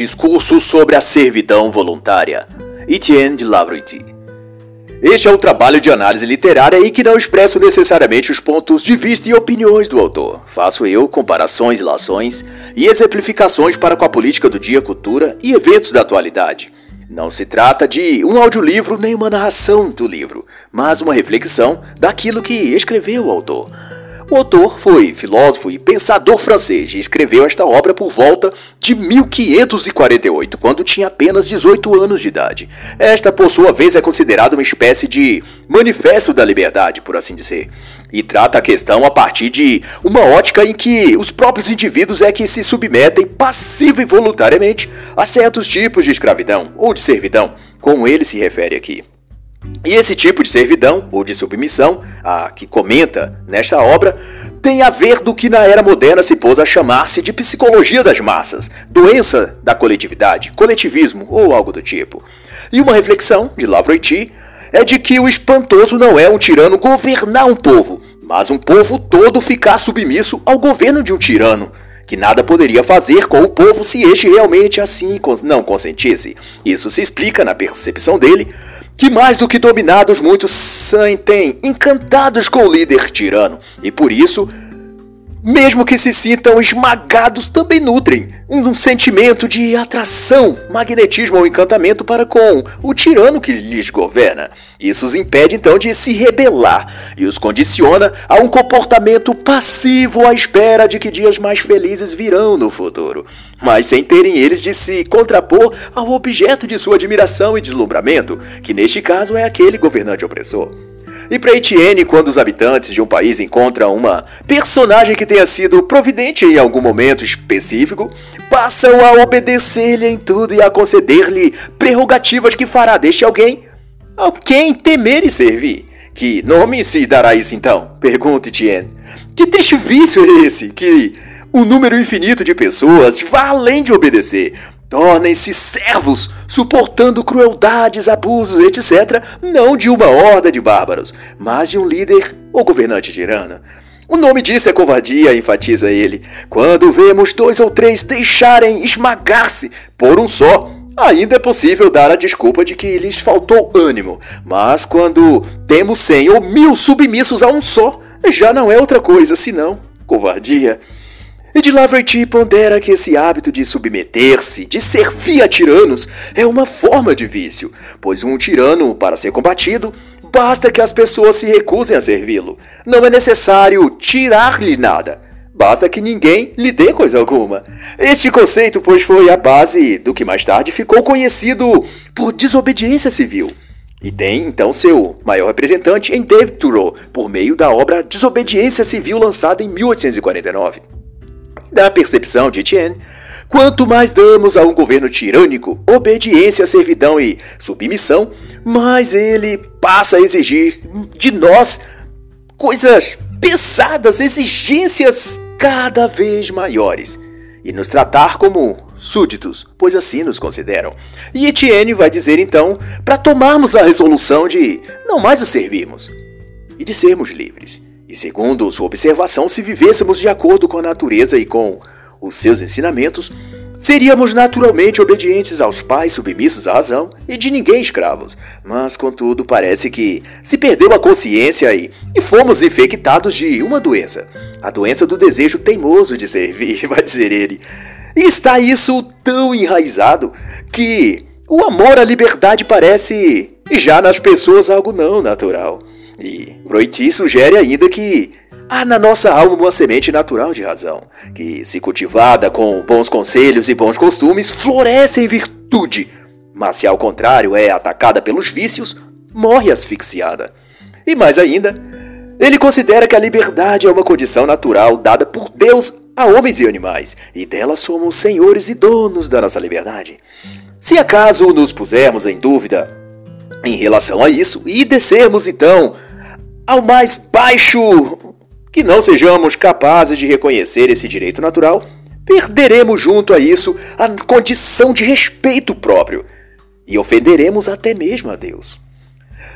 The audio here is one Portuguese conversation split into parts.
Discurso sobre a servidão voluntária. Etienne de Lavretie. Este é o trabalho de análise literária e que não expresso necessariamente os pontos de vista e opiniões do autor. Faço eu comparações, ilações e exemplificações para com a política do dia, cultura e eventos da atualidade. Não se trata de um audiolivro nem uma narração do livro, mas uma reflexão daquilo que escreveu o autor. O autor foi filósofo e pensador francês e escreveu esta obra por volta de 1548, quando tinha apenas 18 anos de idade. Esta, por sua vez, é considerada uma espécie de manifesto da liberdade, por assim dizer, e trata a questão a partir de uma ótica em que os próprios indivíduos é que se submetem passiva e voluntariamente a certos tipos de escravidão ou de servidão, como ele se refere aqui. E esse tipo de servidão ou de submissão, a que comenta nesta obra, tem a ver do que na era moderna se pôs a chamar-se de psicologia das massas, doença da coletividade, coletivismo ou algo do tipo. E uma reflexão de Lavroiti é de que o espantoso não é um tirano governar um povo, mas um povo todo ficar submisso ao governo de um tirano que nada poderia fazer com o povo se este realmente assim não consentisse. Isso se explica na percepção dele que mais do que dominados, muitos sentem encantados com o líder tirano, e por isso mesmo que se sintam esmagados, também nutrem um sentimento de atração, magnetismo ou encantamento para com o tirano que lhes governa. Isso os impede então de se rebelar e os condiciona a um comportamento passivo à espera de que dias mais felizes virão no futuro, mas sem terem eles de se contrapor ao objeto de sua admiração e deslumbramento, que neste caso é aquele governante opressor. E para Etienne, quando os habitantes de um país encontram uma personagem que tenha sido providente em algum momento específico, passam a obedecer-lhe em tudo e a conceder-lhe prerrogativas que fará deste alguém a quem temer e servir. Que nome se dará isso então? Pergunta Etienne. Que triste vício é esse que um número infinito de pessoas vá além de obedecer, Tornem-se servos, suportando crueldades, abusos, etc., não de uma horda de bárbaros, mas de um líder ou governante tirano. O nome disso é covardia, enfatiza ele. Quando vemos dois ou três deixarem esmagar-se por um só, ainda é possível dar a desculpa de que lhes faltou ânimo. Mas quando temos cem ou mil submissos a um só, já não é outra coisa senão covardia. E de Laverty pondera que esse hábito de submeter-se, de servir a tiranos, é uma forma de vício, pois um tirano, para ser combatido, basta que as pessoas se recusem a servi-lo. Não é necessário tirar-lhe nada. Basta que ninguém lhe dê coisa alguma. Este conceito, pois, foi a base do que mais tarde ficou conhecido por desobediência civil. E tem então seu maior representante em David Thoreau, por meio da obra Desobediência Civil lançada em 1849 da percepção de Etienne, quanto mais damos a um governo tirânico obediência, servidão e submissão, mais ele passa a exigir de nós coisas pesadas, exigências cada vez maiores, e nos tratar como súditos, pois assim nos consideram. E Etienne vai dizer então para tomarmos a resolução de não mais o servirmos e de sermos livres. E segundo sua observação, se vivêssemos de acordo com a natureza e com os seus ensinamentos, seríamos naturalmente obedientes aos pais, submissos à razão e de ninguém escravos. Mas, contudo, parece que se perdeu a consciência e, e fomos infectados de uma doença. A doença do desejo teimoso de servir, vai dizer ele. E está isso tão enraizado que o amor à liberdade parece já nas pessoas algo não natural. E Vroiti sugere ainda que há na nossa alma uma semente natural de razão, que, se cultivada com bons conselhos e bons costumes, floresce em virtude, mas se ao contrário é atacada pelos vícios, morre asfixiada. E mais ainda, ele considera que a liberdade é uma condição natural dada por Deus a homens e animais, e dela somos senhores e donos da nossa liberdade. Se acaso nos pusermos em dúvida em relação a isso e descermos então ao mais baixo que não sejamos capazes de reconhecer esse direito natural, perderemos junto a isso a condição de respeito próprio e ofenderemos até mesmo a Deus.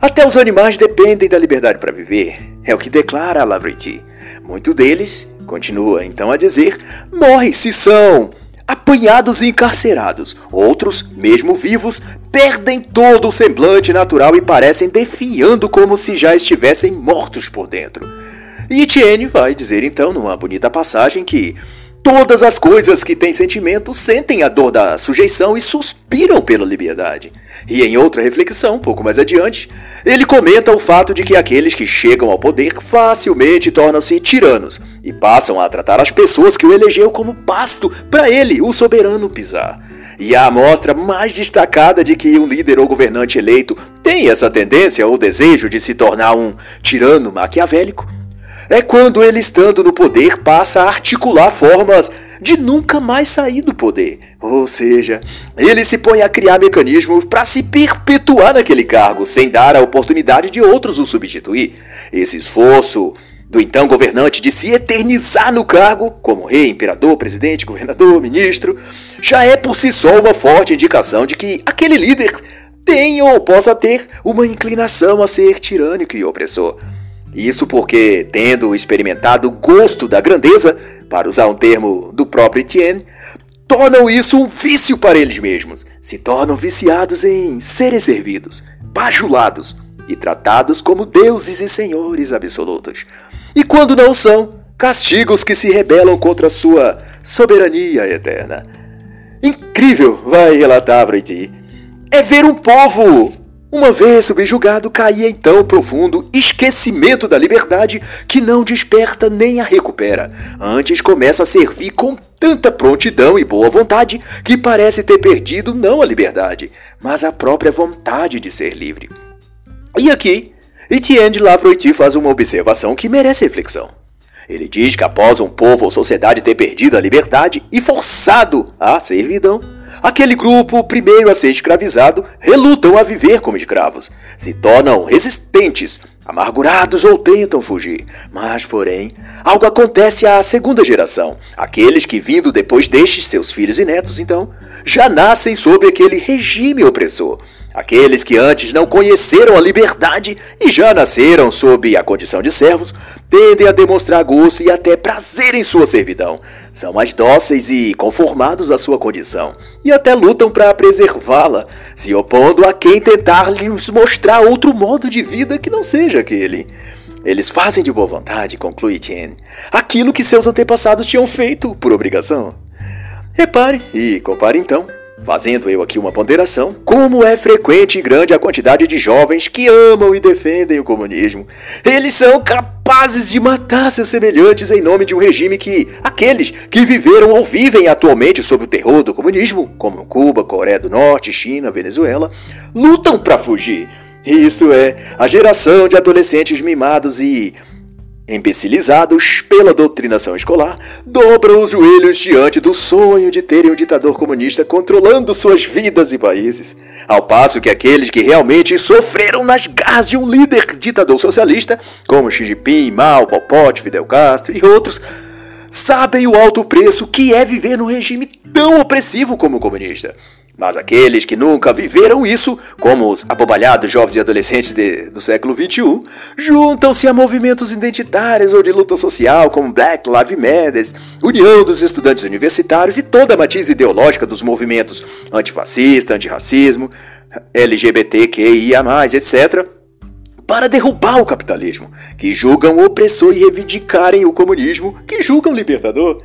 Até os animais dependem da liberdade para viver, é o que declara Lavriti. Muitos deles, continua então a dizer, morrem se são apanhados e encarcerados. Outros, mesmo vivos, perdem todo o semblante natural e parecem defiando como se já estivessem mortos por dentro. E Etienne vai dizer então, numa bonita passagem, que todas as coisas que têm sentimento sentem a dor da sujeição e suspiram pela liberdade. E em outra reflexão, pouco mais adiante, ele comenta o fato de que aqueles que chegam ao poder facilmente tornam-se tiranos e passam a tratar as pessoas que o elegeu como pasto para ele, o soberano, pisar. E a amostra mais destacada de que um líder ou governante eleito tem essa tendência ou desejo de se tornar um tirano maquiavélico é quando ele, estando no poder, passa a articular formas de nunca mais sair do poder. Ou seja, ele se põe a criar mecanismos para se perpetuar naquele cargo, sem dar a oportunidade de outros o substituir. Esse esforço do então governante de se eternizar no cargo, como rei, imperador, presidente, governador, ministro, já é por si só uma forte indicação de que aquele líder tem ou possa ter uma inclinação a ser tirânico e opressor. Isso porque, tendo experimentado o gosto da grandeza, para usar um termo do próprio Etienne, tornam isso um vício para eles mesmos. Se tornam viciados em serem servidos, bajulados e tratados como deuses e senhores absolutos. E quando não são, castigos que se rebelam contra sua soberania eterna. Incrível, vai relatar Brady. É ver um povo uma vez subjugado, caía então profundo esquecimento da liberdade que não desperta nem a recupera. Antes começa a servir com tanta prontidão e boa vontade que parece ter perdido não a liberdade, mas a própria vontade de ser livre. E aqui, Etienne Lavroiti faz uma observação que merece reflexão. Ele diz que após um povo ou sociedade ter perdido a liberdade e forçado a servidão, Aquele grupo, primeiro a ser escravizado, relutam a viver como escravos, se tornam resistentes, amargurados ou tentam fugir. Mas, porém, algo acontece à segunda geração. Aqueles que, vindo depois destes seus filhos e netos, então, já nascem sob aquele regime opressor. Aqueles que antes não conheceram a liberdade e já nasceram sob a condição de servos, tendem a demonstrar gosto e até prazer em sua servidão. São mais dóceis e conformados à sua condição, e até lutam para preservá-la, se opondo a quem tentar lhes mostrar outro modo de vida que não seja aquele. Eles fazem de boa vontade, conclui Etienne, aquilo que seus antepassados tinham feito por obrigação. Repare e compare então Fazendo eu aqui uma ponderação, como é frequente e grande a quantidade de jovens que amam e defendem o comunismo. Eles são capazes de matar seus semelhantes em nome de um regime que aqueles que viveram ou vivem atualmente sob o terror do comunismo, como Cuba, Coreia do Norte, China, Venezuela, lutam para fugir. Isso é a geração de adolescentes mimados e imbecilizados pela doutrinação escolar, dobram os joelhos diante do sonho de terem um ditador comunista controlando suas vidas e países, ao passo que aqueles que realmente sofreram nas garras de um líder ditador socialista, como Xi Jinping, Mao, Pol Fidel Castro e outros, sabem o alto preço que é viver num regime tão opressivo como o comunista. Mas aqueles que nunca viveram isso, como os abobalhados jovens e adolescentes de, do século XXI, juntam-se a movimentos identitários ou de luta social, como Black Lives Matter, União dos Estudantes Universitários e toda a matiz ideológica dos movimentos antifascista, antirracismo, LGBTQIA, etc., para derrubar o capitalismo, que julgam opressor e reivindicarem o comunismo, que julgam libertador.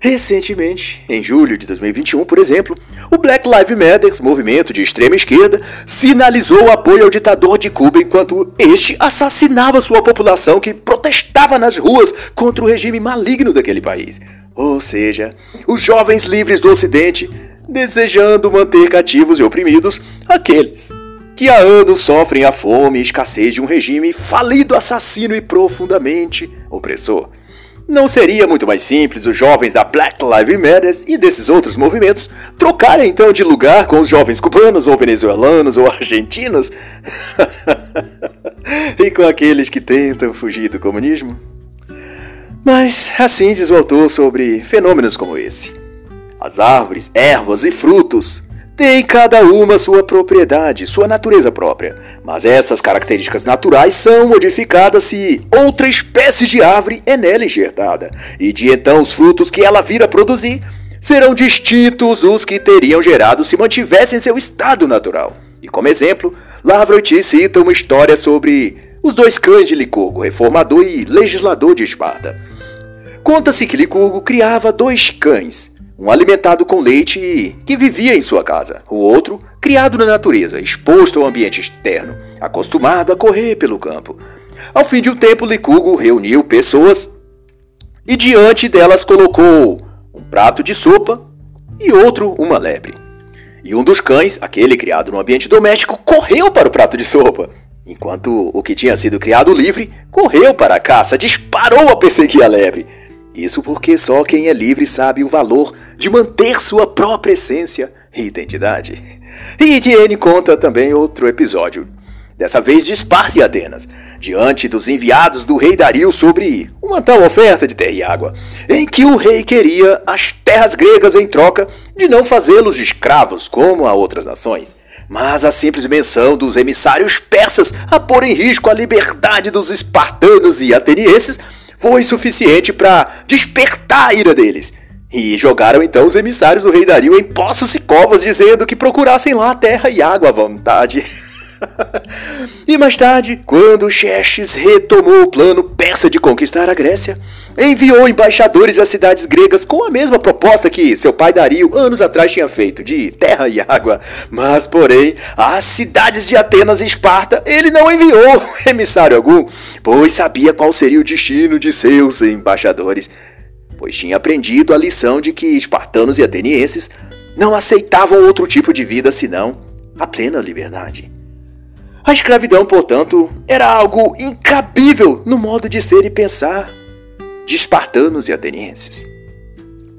Recentemente, em julho de 2021, por exemplo, o Black Lives Matter, movimento de extrema esquerda, sinalizou o apoio ao ditador de Cuba enquanto este assassinava sua população que protestava nas ruas contra o regime maligno daquele país. Ou seja, os jovens livres do Ocidente desejando manter cativos e oprimidos aqueles que há anos sofrem a fome e escassez de um regime falido, assassino e profundamente opressor. Não seria muito mais simples os jovens da Black Lives Matter e desses outros movimentos trocarem então de lugar com os jovens cubanos ou venezuelanos ou argentinos? e com aqueles que tentam fugir do comunismo? Mas assim diz o autor sobre fenômenos como esse. As árvores, ervas e frutos tem cada uma sua propriedade, sua natureza própria, mas essas características naturais são modificadas se outra espécie de árvore é nela enxertada, e de então os frutos que ela vira produzir serão distintos dos que teriam gerado se mantivessem seu estado natural. E como exemplo, Lavroiti cita uma história sobre os dois cães de Licurgo, reformador e legislador de Esparta. Conta-se que Licurgo criava dois cães, um alimentado com leite que vivia em sua casa, o outro criado na natureza, exposto ao ambiente externo, acostumado a correr pelo campo. Ao fim de um tempo, Licurgo reuniu pessoas e diante delas colocou um prato de sopa e outro uma lebre. E um dos cães, aquele criado no ambiente doméstico, correu para o prato de sopa, enquanto o que tinha sido criado livre correu para a caça, disparou a perseguir a lebre. Isso porque só quem é livre sabe o valor de manter sua própria essência e identidade. E Etienne conta também outro episódio, dessa vez de Esparta e Atenas, diante dos enviados do rei Dario sobre uma tal oferta de terra e água, em que o rei queria as terras gregas em troca de não fazê-los escravos como a outras nações. Mas a simples menção dos emissários persas a pôr em risco a liberdade dos espartanos e atenienses foi suficiente para despertar a ira deles. E jogaram então os emissários do rei Dario em poços e covas, dizendo que procurassem lá terra e água à vontade. e mais tarde, quando Xerxes retomou o plano persa de conquistar a Grécia, enviou embaixadores às cidades gregas com a mesma proposta que seu pai Dario anos atrás tinha feito, de terra e água. Mas, porém, às cidades de Atenas e Esparta, ele não enviou emissário algum, pois sabia qual seria o destino de seus embaixadores. Pois tinha aprendido a lição de que espartanos e atenienses não aceitavam outro tipo de vida senão a plena liberdade. A escravidão, portanto, era algo incabível no modo de ser e pensar de espartanos e atenienses.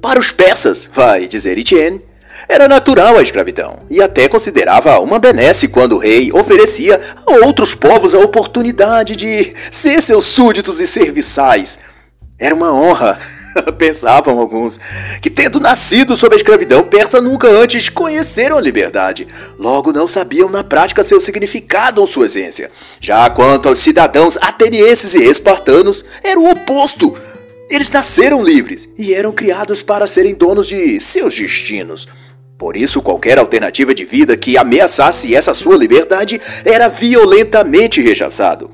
Para os persas, vai dizer Etienne, era natural a escravidão e até considerava uma benesse quando o rei oferecia a outros povos a oportunidade de ser seus súditos e serviçais. Era uma honra Pensavam alguns que, tendo nascido sob a escravidão persa, nunca antes conheceram a liberdade. Logo, não sabiam na prática seu significado ou sua essência. Já quanto aos cidadãos atenienses e espartanos, era o oposto. Eles nasceram livres e eram criados para serem donos de seus destinos. Por isso, qualquer alternativa de vida que ameaçasse essa sua liberdade era violentamente rechaçado.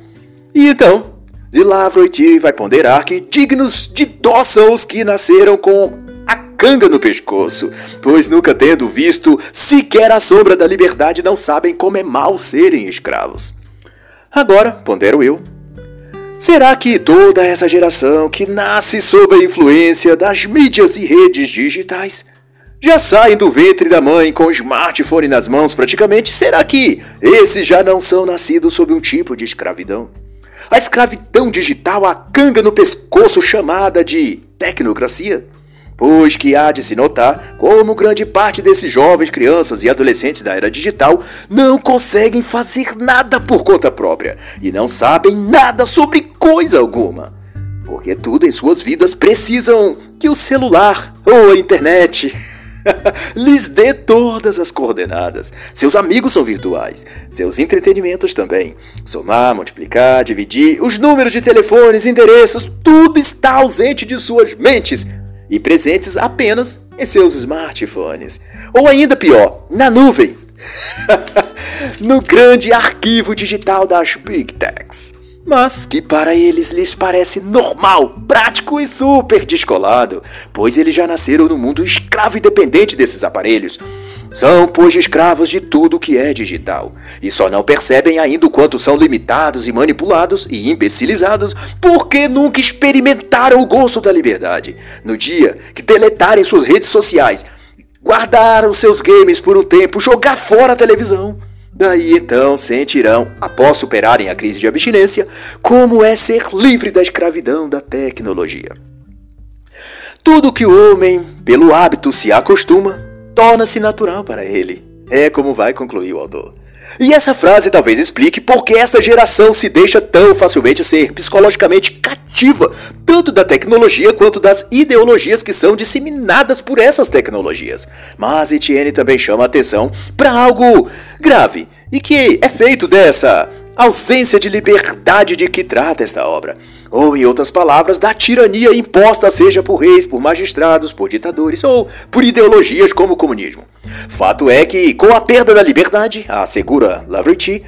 E então, de Lavroiti vai ponderar que dignos de dó são os que nasceram com a canga no pescoço, pois nunca tendo visto sequer a sombra da liberdade não sabem como é mal serem escravos. Agora, pondero eu, será que toda essa geração que nasce sob a influência das mídias e redes digitais já saem do ventre da mãe com o smartphone nas mãos praticamente? Será que esses já não são nascidos sob um tipo de escravidão? A escravidão digital, a canga no pescoço chamada de tecnocracia? Pois que há de se notar como grande parte desses jovens, crianças e adolescentes da era digital não conseguem fazer nada por conta própria e não sabem nada sobre coisa alguma. Porque tudo em suas vidas precisam que o celular ou a internet lhes dê todas as coordenadas. Seus amigos são virtuais, seus entretenimentos também. Somar, multiplicar, dividir, os números de telefones, endereços, tudo está ausente de suas mentes e presentes apenas em seus smartphones. Ou ainda pior, na nuvem. no grande arquivo digital das Big Techs mas que para eles lhes parece normal, prático e super descolado, pois eles já nasceram no mundo escravo e dependente desses aparelhos. São, pois, escravos de tudo que é digital, e só não percebem ainda o quanto são limitados e manipulados e imbecilizados porque nunca experimentaram o gosto da liberdade. No dia que deletarem suas redes sociais, guardar os seus games por um tempo, jogar fora a televisão, Daí então sentirão, após superarem a crise de abstinência, como é ser livre da escravidão da tecnologia. Tudo que o homem, pelo hábito, se acostuma, torna-se natural para ele. É como vai concluir o autor. E essa frase talvez explique por que essa geração se deixa tão facilmente ser psicologicamente cativa, tanto da tecnologia quanto das ideologias que são disseminadas por essas tecnologias. Mas Etienne também chama atenção para algo grave e que é feito dessa ausência de liberdade de que trata esta obra. ou, em outras palavras, da tirania imposta seja por reis, por magistrados, por ditadores ou por ideologias como o comunismo. Fato é que, com a perda da liberdade, assegura Lavriti,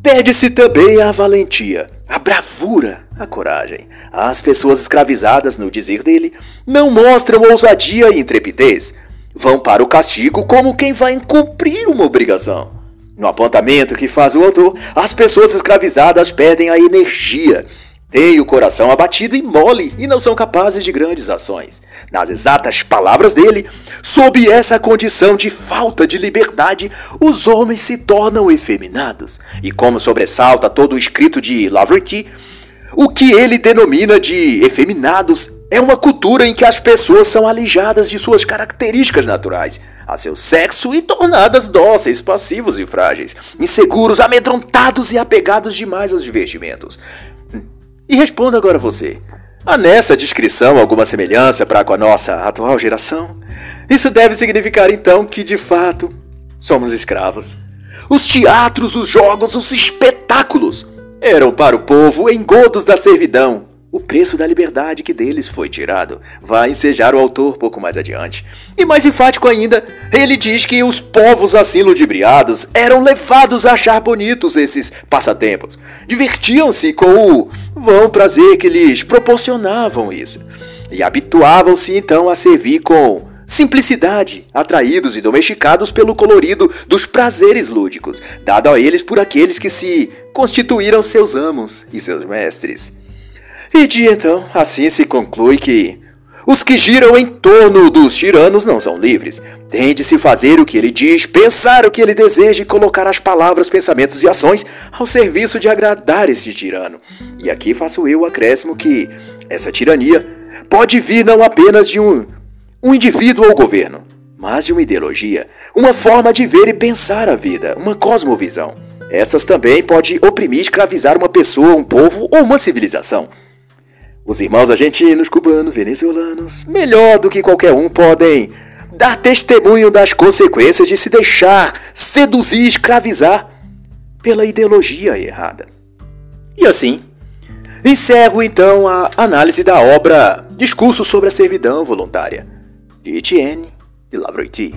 perde-se também a valentia, a bravura, a coragem. As pessoas escravizadas, no dizer dele, não mostram ousadia e intrepidez. Vão para o castigo como quem vai cumprir uma obrigação. No apontamento que faz o autor, as pessoas escravizadas perdem a energia, têm o coração abatido e mole e não são capazes de grandes ações. Nas exatas palavras dele, sob essa condição de falta de liberdade, os homens se tornam efeminados. E como sobressalta todo o escrito de Laverty, o que ele denomina de efeminados é uma cultura em que as pessoas são alijadas de suas características naturais, a seu sexo e tornadas dóceis, passivos e frágeis, inseguros, amedrontados e apegados demais aos divertimentos. E responda agora você. Há nessa descrição alguma semelhança para com a nossa atual geração? Isso deve significar então que, de fato, somos escravos. Os teatros, os jogos, os espetáculos eram para o povo engodos da servidão, o preço da liberdade que deles foi tirado. Vai ensejar o autor pouco mais adiante. E mais enfático ainda, ele diz que os povos assim ludibriados eram levados a achar bonitos esses passatempos. Divertiam-se com o vão prazer que lhes proporcionavam isso. E habituavam-se então a servir com simplicidade, atraídos e domesticados pelo colorido dos prazeres lúdicos, dado a eles por aqueles que se constituíram seus amos e seus mestres. E de então, assim se conclui que os que giram em torno dos tiranos não são livres. Tem de se fazer o que ele diz, pensar o que ele deseja e colocar as palavras, pensamentos e ações ao serviço de agradar este tirano. E aqui faço eu o acréscimo que essa tirania pode vir não apenas de um, um indivíduo ou governo, mas de uma ideologia, uma forma de ver e pensar a vida, uma cosmovisão. Essas também pode oprimir e escravizar uma pessoa, um povo ou uma civilização. Os irmãos argentinos, cubanos, venezuelanos, melhor do que qualquer um, podem dar testemunho das consequências de se deixar seduzir escravizar pela ideologia errada. E assim, encerro então a análise da obra Discurso sobre a Servidão Voluntária, de Etienne de Lavroiti.